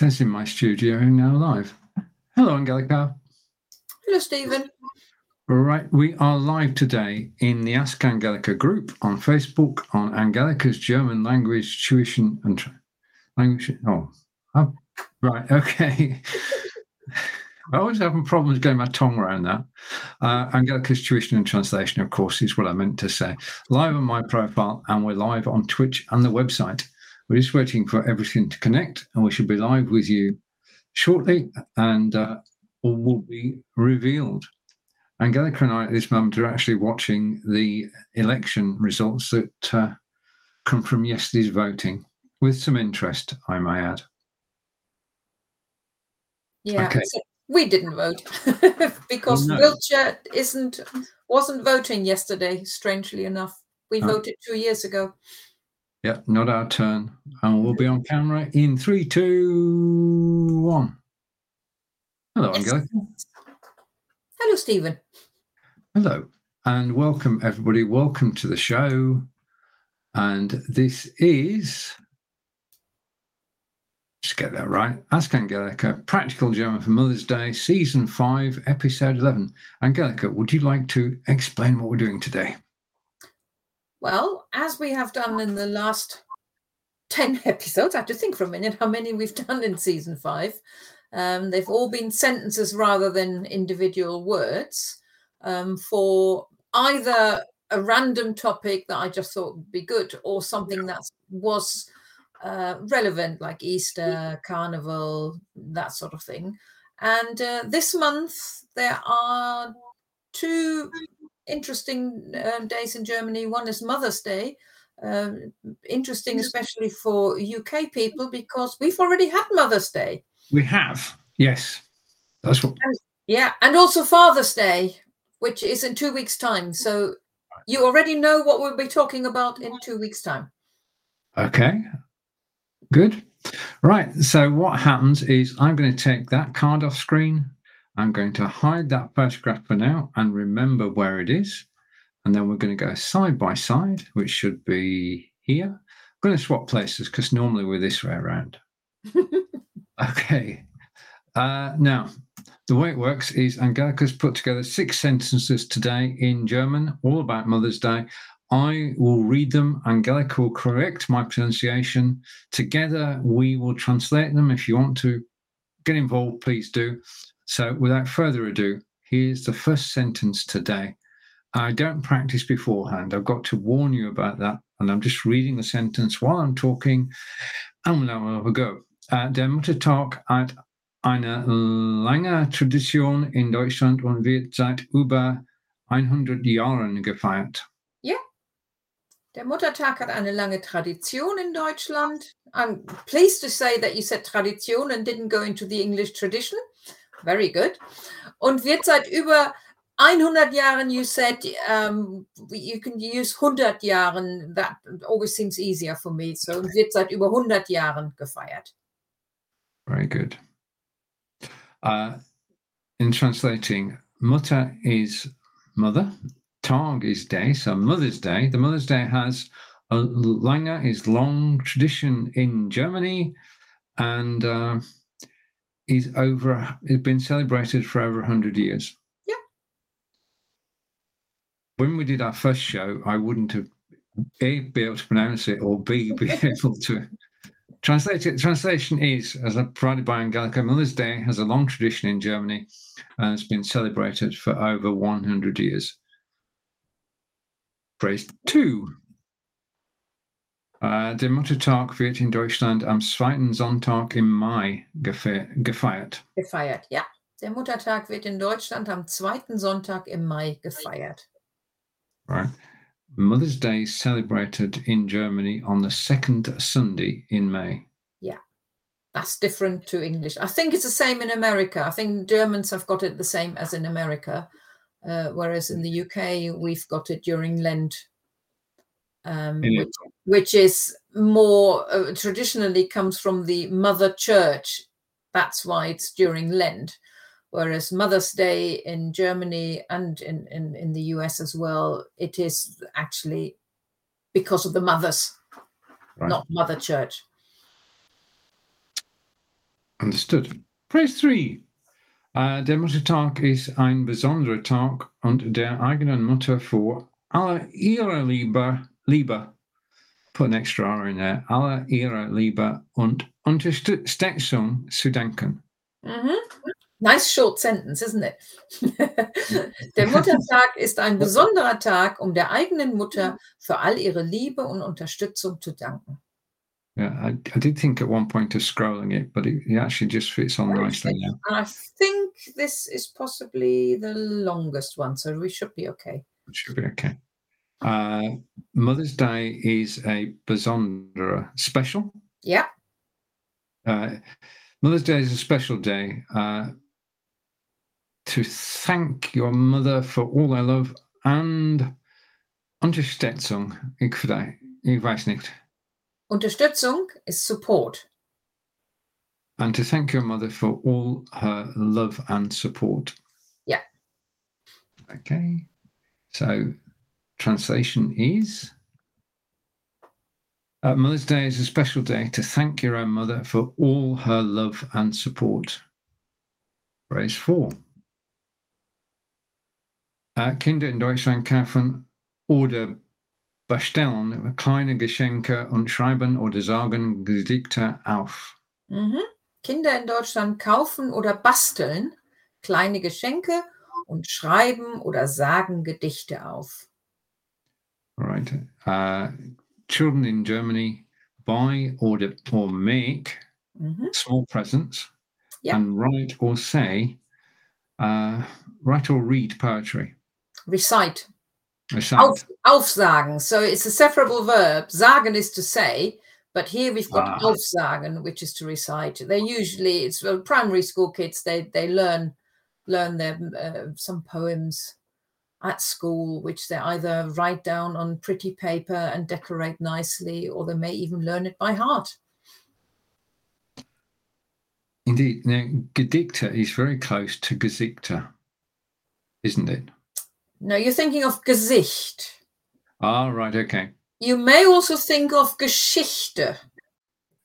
says in my studio now live. Hello, Angelika. Hello, Stephen. All right, we are live today in the Ask Angelika group on Facebook on Angelika's German language tuition and tra- language. Oh, oh, right, okay. I always having problems getting my tongue around that. Uh, Angelika's tuition and translation, of course, is what I meant to say. Live on my profile, and we're live on Twitch and the website. We're just waiting for everything to connect, and we should be live with you shortly, and uh, all will be revealed. Angelika and I at this moment are actually watching the election results that uh, come from yesterday's voting with some interest, I may add. Yeah, Okay. so we didn't vote because no. Wiltshire isn't wasn't voting yesterday. Strangely enough, we Oh. voted two years ago. Yeah, not our turn. And we'll be on camera in three, two, one. Hello. Angelika. Hello, Stephen. Hello, and welcome, everybody. Welcome to the show. And this is, just get that right, Ask Angelika, Practical German for Mother's Day, Season 5, Episode 11. Angelika, would you like to explain what we're doing today? Well, as we have done in the last 10 episodes, I have to think for a minute how many we've done in season five. Um, they've all been sentences rather than individual words um, for either a random topic that I just thought would be good or something that was uh, relevant, like Easter, Carnival, that sort of thing. And uh, this month, there are two interesting um, days in Germany. One is Mother's Day. Um, interesting, especially for UK people, because we've already had Mother's Day. We have, yes. That's what, Yeah, and also Father's Day, which is in two weeks' time. So you already know what we'll be talking about in two weeks' time. Okay, good. Right, so what happens is I'm going to take that card off screen. I'm going to hide that photograph for now and remember where it is. And then we're going to go side by side, which should be here. I'm going to swap places because normally we're this way around. Okay. Uh, now, the way it works is Angelika's put together six sentences today in German, all about Mother's Day. I will read them. Angelika will correct my pronunciation. Together, we will translate them. If you want to get involved, please do. So, without further ado, here's the first sentence today. I don't practice beforehand. I've got to warn you about that. And I'm just reading the sentence while I'm talking. And now a go. Uh, der Muttertag hat eine lange Tradition in Deutschland und wird seit über 100 Jahren gefeiert. Yeah. Der Muttertag hat eine lange Tradition in Deutschland. I'm pleased to say that you said Tradition and didn't go into the English tradition. Very good. Und wird seit über 100 Jahren, you said um, you can use 100 Jahren. That always seems easier for me. So und wird seit über 100 Jahren gefeiert. Very good. Uh, in translating, Mutter is mother, Tag is day, so Mother's Day. The Mother's Day has a lange is long tradition in Germany, and uh, is over. It's been celebrated for over hundred years. Yeah. When we did our first show, I wouldn't have a be able to pronounce it or b be able to translate it. Translation is, as provided by Angelika, Miller's Day has a long tradition in Germany and it's been celebrated for over 100 years. Phrase two. Äh, der Muttertag wird in Deutschland am zweiten Sonntag im Mai gefe gefeiert. Gefeiert, ja. Der Muttertag wird in Deutschland am zweiten Sonntag im Mai gefeiert. Right. Mother's Day celebrated in Germany on the second Sunday in May. Yeah, that's different to English. I think it's the same in America. I think Germans have got it the same as in America, uh, whereas in the UK we've got it during Lent, um, which, which is more uh, traditionally comes from the Mother Church. That's why it's during Lent. Whereas Mother's Day in Germany and in, in, in the US as well, it is actually because of the mothers, Right. not Mother Church. Understood. Phrase 3. Äh, der Muttertag ist ein besonderer Tag und der eigenen Mutter vor aller ihrer Liebe, Liebe, put an extra R in there, aller ihrer Liebe und Unterstützung zu danken. Mhm. Nice short sentence, isn't it? der Muttertag ist ein besonderer Tag, um der eigenen Mutter für all ihre Liebe und Unterstützung zu danken. Yeah, I, I did think at one point of scrolling it, but it, it actually just fits on nicely now. I think this is possibly the longest one, so we should be okay. It should be okay. Uh, Mother's Day is a besondere special. Yeah. Uh, Mother's Day is a special day uh, to thank your mother for all their love and Unterstützung. Ich, ich weiß nicht. Unterstützung is support. And to thank your mother for all her love and support. Yeah. Okay. So translation is uh, Mother's Day is a special day to thank your own mother for all her love and support. Phrase four. Uh, Kinder in Deutschland kaufen oder bestellen kleine Geschenke und schreiben oder sagen Gedichte auf. Mhm. Kinder in Deutschland kaufen oder basteln kleine Geschenke und schreiben oder sagen Gedichte auf. Right. Uh, children in Germany buy order, or make Mhm. small presents Yeah. and write or say, uh, write or read poetry. Recite. Recite. Auf, aufsagen. So it's a separable verb. Sagen is to say, but here we've got Ah. aufsagen, which is to recite. They usually it's well, primary school kids. They they learn learn their uh, some poems at school, which they either write down on pretty paper and decorate nicely, or they may even learn it by heart. Indeed. Now, Gedichte is very close to Gesichter, isn't it? No, you're thinking of Gesicht. Ah, right. Okay. You may also think of Geschichte.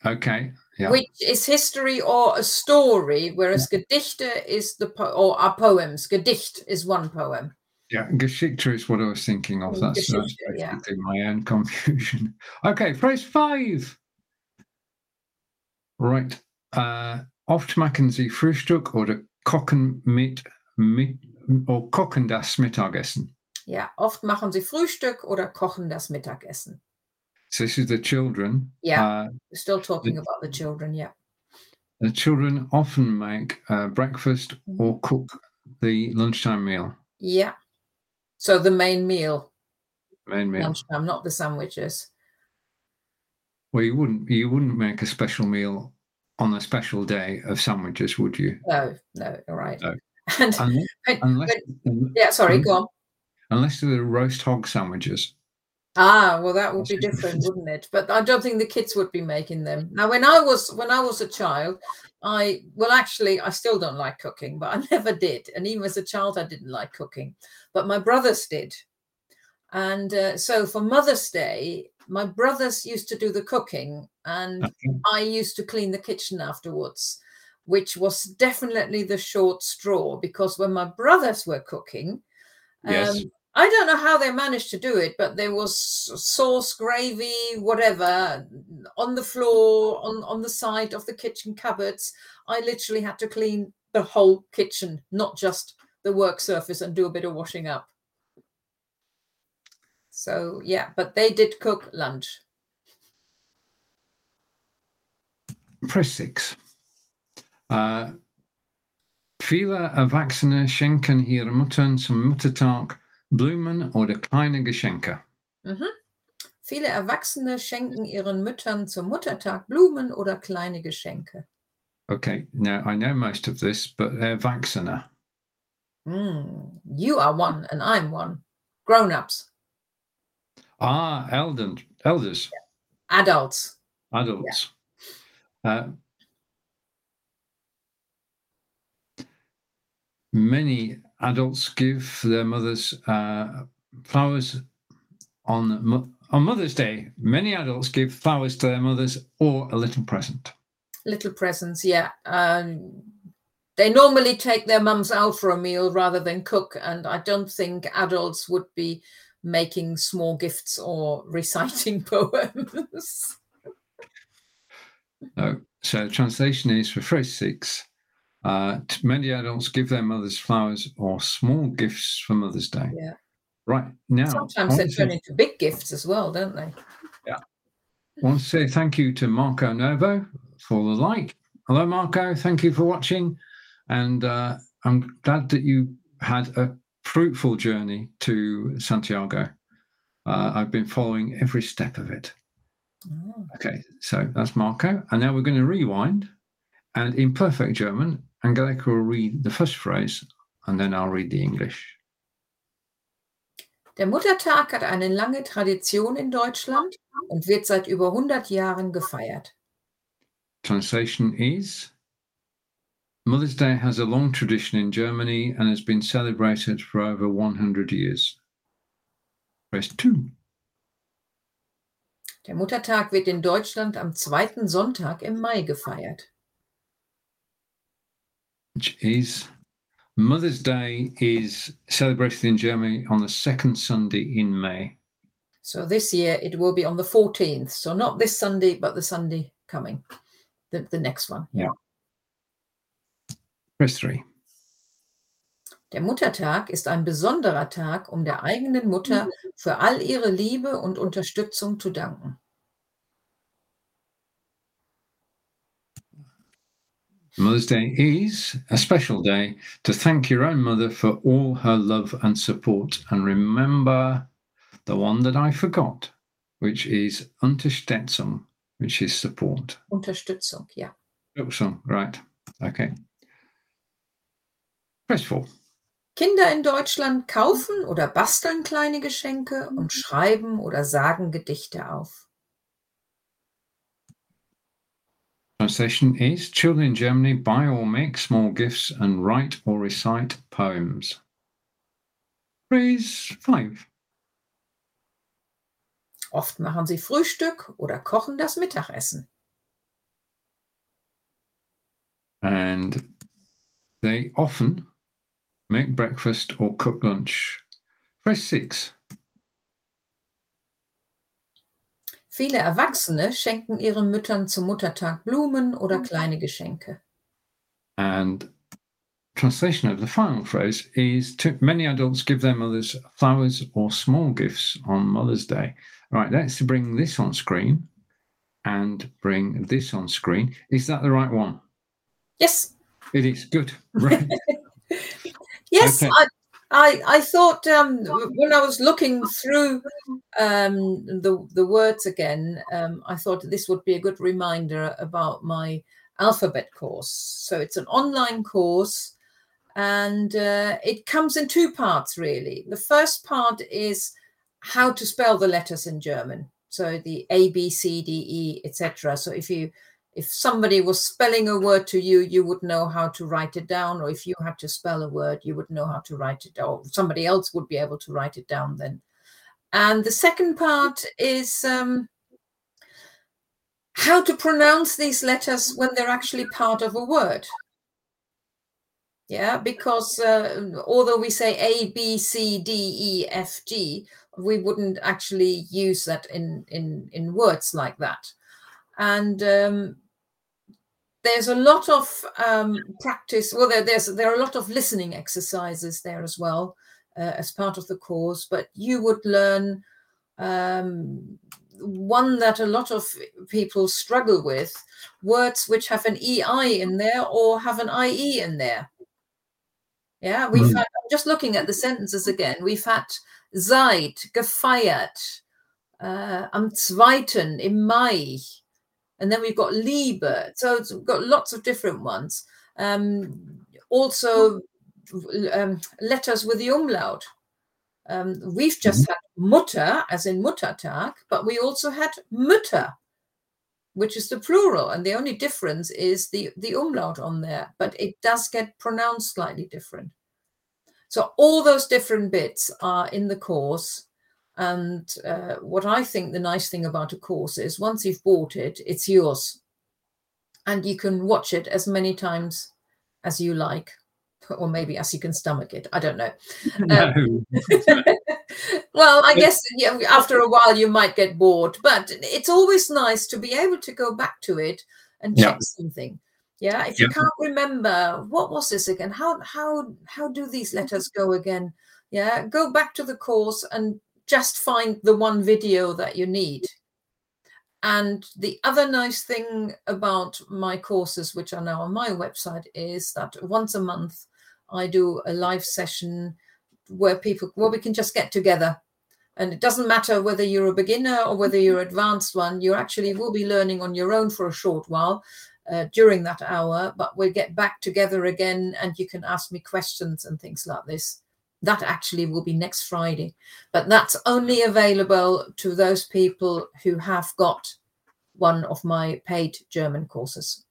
Okay. Yeah. which is history or a story, whereas Gedichte is the po- or are poems. Gedicht is one poem. Yeah. Geschichte is what I was thinking of. Mm, That's, that's yeah. my own confusion. Okay. Phrase five. Right. Uh, oft machen Sie Frühstück oder kochen mit, mit or kochen das Mittagessen. Ja, oft machen sie Frühstück oder kochen das Mittagessen. So this is the children. Yeah. Uh, still talking about the children. Yeah. the children often make uh, breakfast Mm. or cook the lunchtime meal, Yeah. So the main meal, main meal. lunchtime, not the sandwiches. Well, you wouldn't you wouldn't make a special meal on a special day of sandwiches, would you? No, no, you're right. No. And Unless, but- unless, yeah, sorry, go on. unless they're roast hog sandwiches. Ah, well, that would be different, wouldn't it? But I don't think the kids would be making them. Now, when I was when I was a child, I well, actually, I still don't like cooking, but I never did. And even as a child, I didn't like cooking, but my brothers did. And uh, so for Mother's Day, my brothers used to do the cooking, and Okay. I used to clean the kitchen afterwards, which was definitely the short straw because when my brothers were cooking, Yes. um, I don't know how they managed to do it, but there was sauce, gravy, whatever on the floor, on, on the side of the kitchen cupboards. I literally had to clean the whole kitchen, not just the work surface, and do a bit of washing up. So, yeah, but they did cook lunch. Press six. Uh, viele Erwachsene schenken ihre Muttern zum Muttertag Blumen oder kleine Geschenke. Mhm. Viele Erwachsene schenken ihren Müttern zum Muttertag Blumen oder kleine Geschenke. Okay, now I know most of this, but Erwachsene. Mm, you are one, and I'm one. Grown ups, Ah, elden, elders, adults. adults. Uh, many adults give their mothers uh, flowers on Mo- on Mother's Day. Many adults give flowers to their mothers or a little present. little presents, yeah. Um, they normally take their mums out for a meal rather than cook, and I don't think adults would be making small gifts or reciting poems. no. So translation is for phrase six. Uh, many adults give their mothers flowers or small gifts for Mother's Day. Yeah. Right now, sometimes they turn into big gifts as well, don't they? Yeah. I want to say thank you to Marco Novo for the like. Hello, Marco. Thank you for watching. And uh, I'm glad that you had a fruitful journey to Santiago. Uh, I've been following every step of it. Oh. Okay, so that's Marco. And now we're going to rewind. And in perfect German, Angelika will read the first phrase and then I'll read the English. Der Muttertag hat eine lange Tradition in Deutschland und wird seit über 100 Jahren gefeiert. Translation is Mother's Day has a long tradition in Germany and has been celebrated for over 100 years. Press 2. Der Muttertag wird in Deutschland am zweiten Sonntag im Mai gefeiert. Which is Mother's Day is celebrated in Germany on the second Sunday in May. So this year it will be on the 14th. So not this Sunday, but the Sunday coming, the, the next one. Yeah. Press 3. Der Muttertag ist ein besonderer Tag, um der eigenen Mutter für all ihre Liebe und Unterstützung zu danken. Mother's Day is a special day to thank your own mother for all her love and support. And remember the one that I forgot, which is Unterstützung, which is support. Unterstützung, yeah. Unterstützung, right. Okay. Press 4. Kinder in Deutschland kaufen oder basteln kleine Geschenke und schreiben oder sagen Gedichte auf. Translation is Children in Germany buy or make small gifts and write or recite poems. Phrase 5. Oft machen sie Frühstück oder kochen das Mittagessen. And they often make breakfast or cook lunch. Phrase 6. Viele Erwachsene schenken ihren Müttern zum Muttertag Blumen oder mhm. kleine Geschenke. And translation of the final phrase is to, many adults give their mothers flowers or small gifts on Mother's Day. All right, let's bring this on screen and bring this on screen. Is that the right one? Yes. It is. Good. Right. yes, okay. I, I, I thought um, when I was looking through um, the the words again, um, I thought this would be a good reminder about my alphabet course. So it's an online course, and uh, it comes in two parts really. The first part is how to spell the letters in German, so the A B C D E etc. So if you if somebody was spelling a word to you, you would know how to write it down. Or if you had to spell a word, you would know how to write it, or somebody else would be able to write it down then. And the second part is um, how to pronounce these letters when they're actually part of a word. Yeah, because uh, although we say A, B, C, D, E, F, G, we wouldn't actually use that in in in words like that. And um, there's a lot of um, practice. Well, there, there's there are a lot of listening exercises there as well uh, as part of the course. But you would learn um, one that a lot of people struggle with: words which have an ei in there or have an ie in there. Yeah, we've mm. had. Just looking at the sentences again. We've had Zeit, gefeiert uh, am zweiten im Mai and then we've got Liebe. So we've got lots of different ones. Um, also, um, letters with the umlaut. Um, we've just mm-hmm. had Mutter, as in Muttertag, but we also had Mütter, which is the plural, and the only difference is the the umlaut on there, but it does get pronounced slightly different. So all those different bits are in the course, and uh, what I think the nice thing about a course is once you've bought it, it's yours. and you can watch it as many times as you like, or maybe as you can stomach it. I don't know. No. well, I guess yeah, after a while you might get bored, but it's always nice to be able to go back to it and Yeah. check something. Yeah, if you Yeah. can't remember what was this again, how how how do these letters go again? Yeah, go back to the course and just find the one video that you need. And the other nice thing about my courses, which are now on my website, is that once a month I do a live session where people, where we can just get together. And it doesn't matter whether you're a beginner or whether you're advanced one, you actually will be learning on your own for a short while uh, during that hour, but we'll get back together again and you can ask me questions and things like this. That actually will be next Friday, but that's only available to those people who have got one of my paid German courses.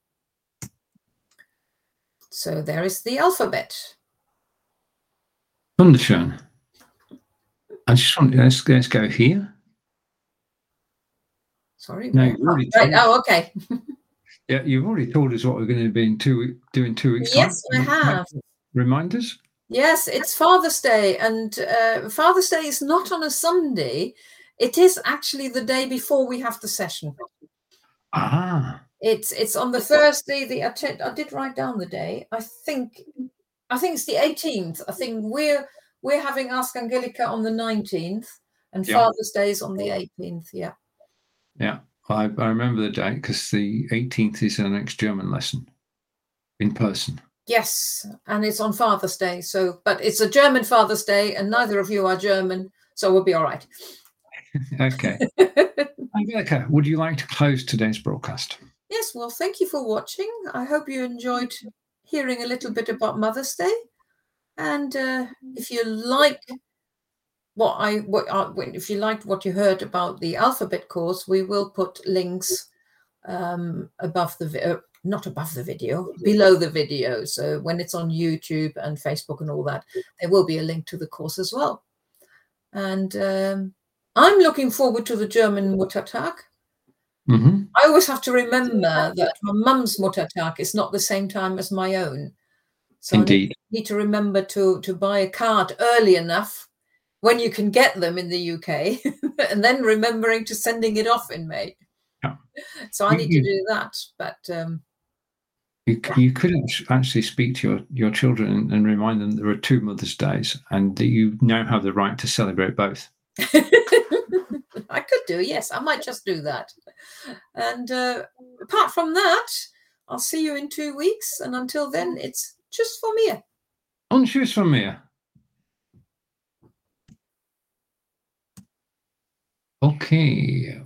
So there is the alphabet. Wunderschön. I just want let's let's go here. Sorry. No, already right. told- Oh, okay. Yeah, you've already told us what we're going to be in two do in two weeks. time. Yes, I have. Remind us. Yes, it's Father's Day, and uh, Father's Day is not on a Sunday. It is actually the day before we have the session. Ah, It's it's on the Thursday. The I did- did write down the day. I think I think it's the 18th. I think we're we're having Ask Angelika on the 19th, and Yeah. Father's Day is on the 18th. Yeah. yeah. I, I remember the date because the 18th is our next German lesson in person. Yes, and it's on Father's Day. So, but it's a German Father's Day, and neither of you are German, so we'll be all right. Okay. Angelika, would you like to close today's broadcast? Yes, well, thank you for watching. I hope you enjoyed hearing a little bit about Mother's Day. And uh, if you like what I what uh, if you liked what you heard about the alphabet course, we will put links um, above the uh, not above the video, below the video. So when it's on YouTube and Facebook and all that, there will be a link to the course as well. And um, I'm looking forward to the German Muttertag. hmm I always have to remember that my mum's Muttertag is not the same time as my own. So Indeed. I need- to remember to to buy a card early enough when you can get them in the UK, and then remembering to sending it off in May. Yeah. So I need to do that. But um, You, you could act- actually speak to your, your children and, remind them there are two Mother's Days and that you now have the right to celebrate both. I could do, yes, I might just do that. And uh, apart from that, I'll see you in two weeks. And until then, it's just for me. On Tschüss von mir. Okay.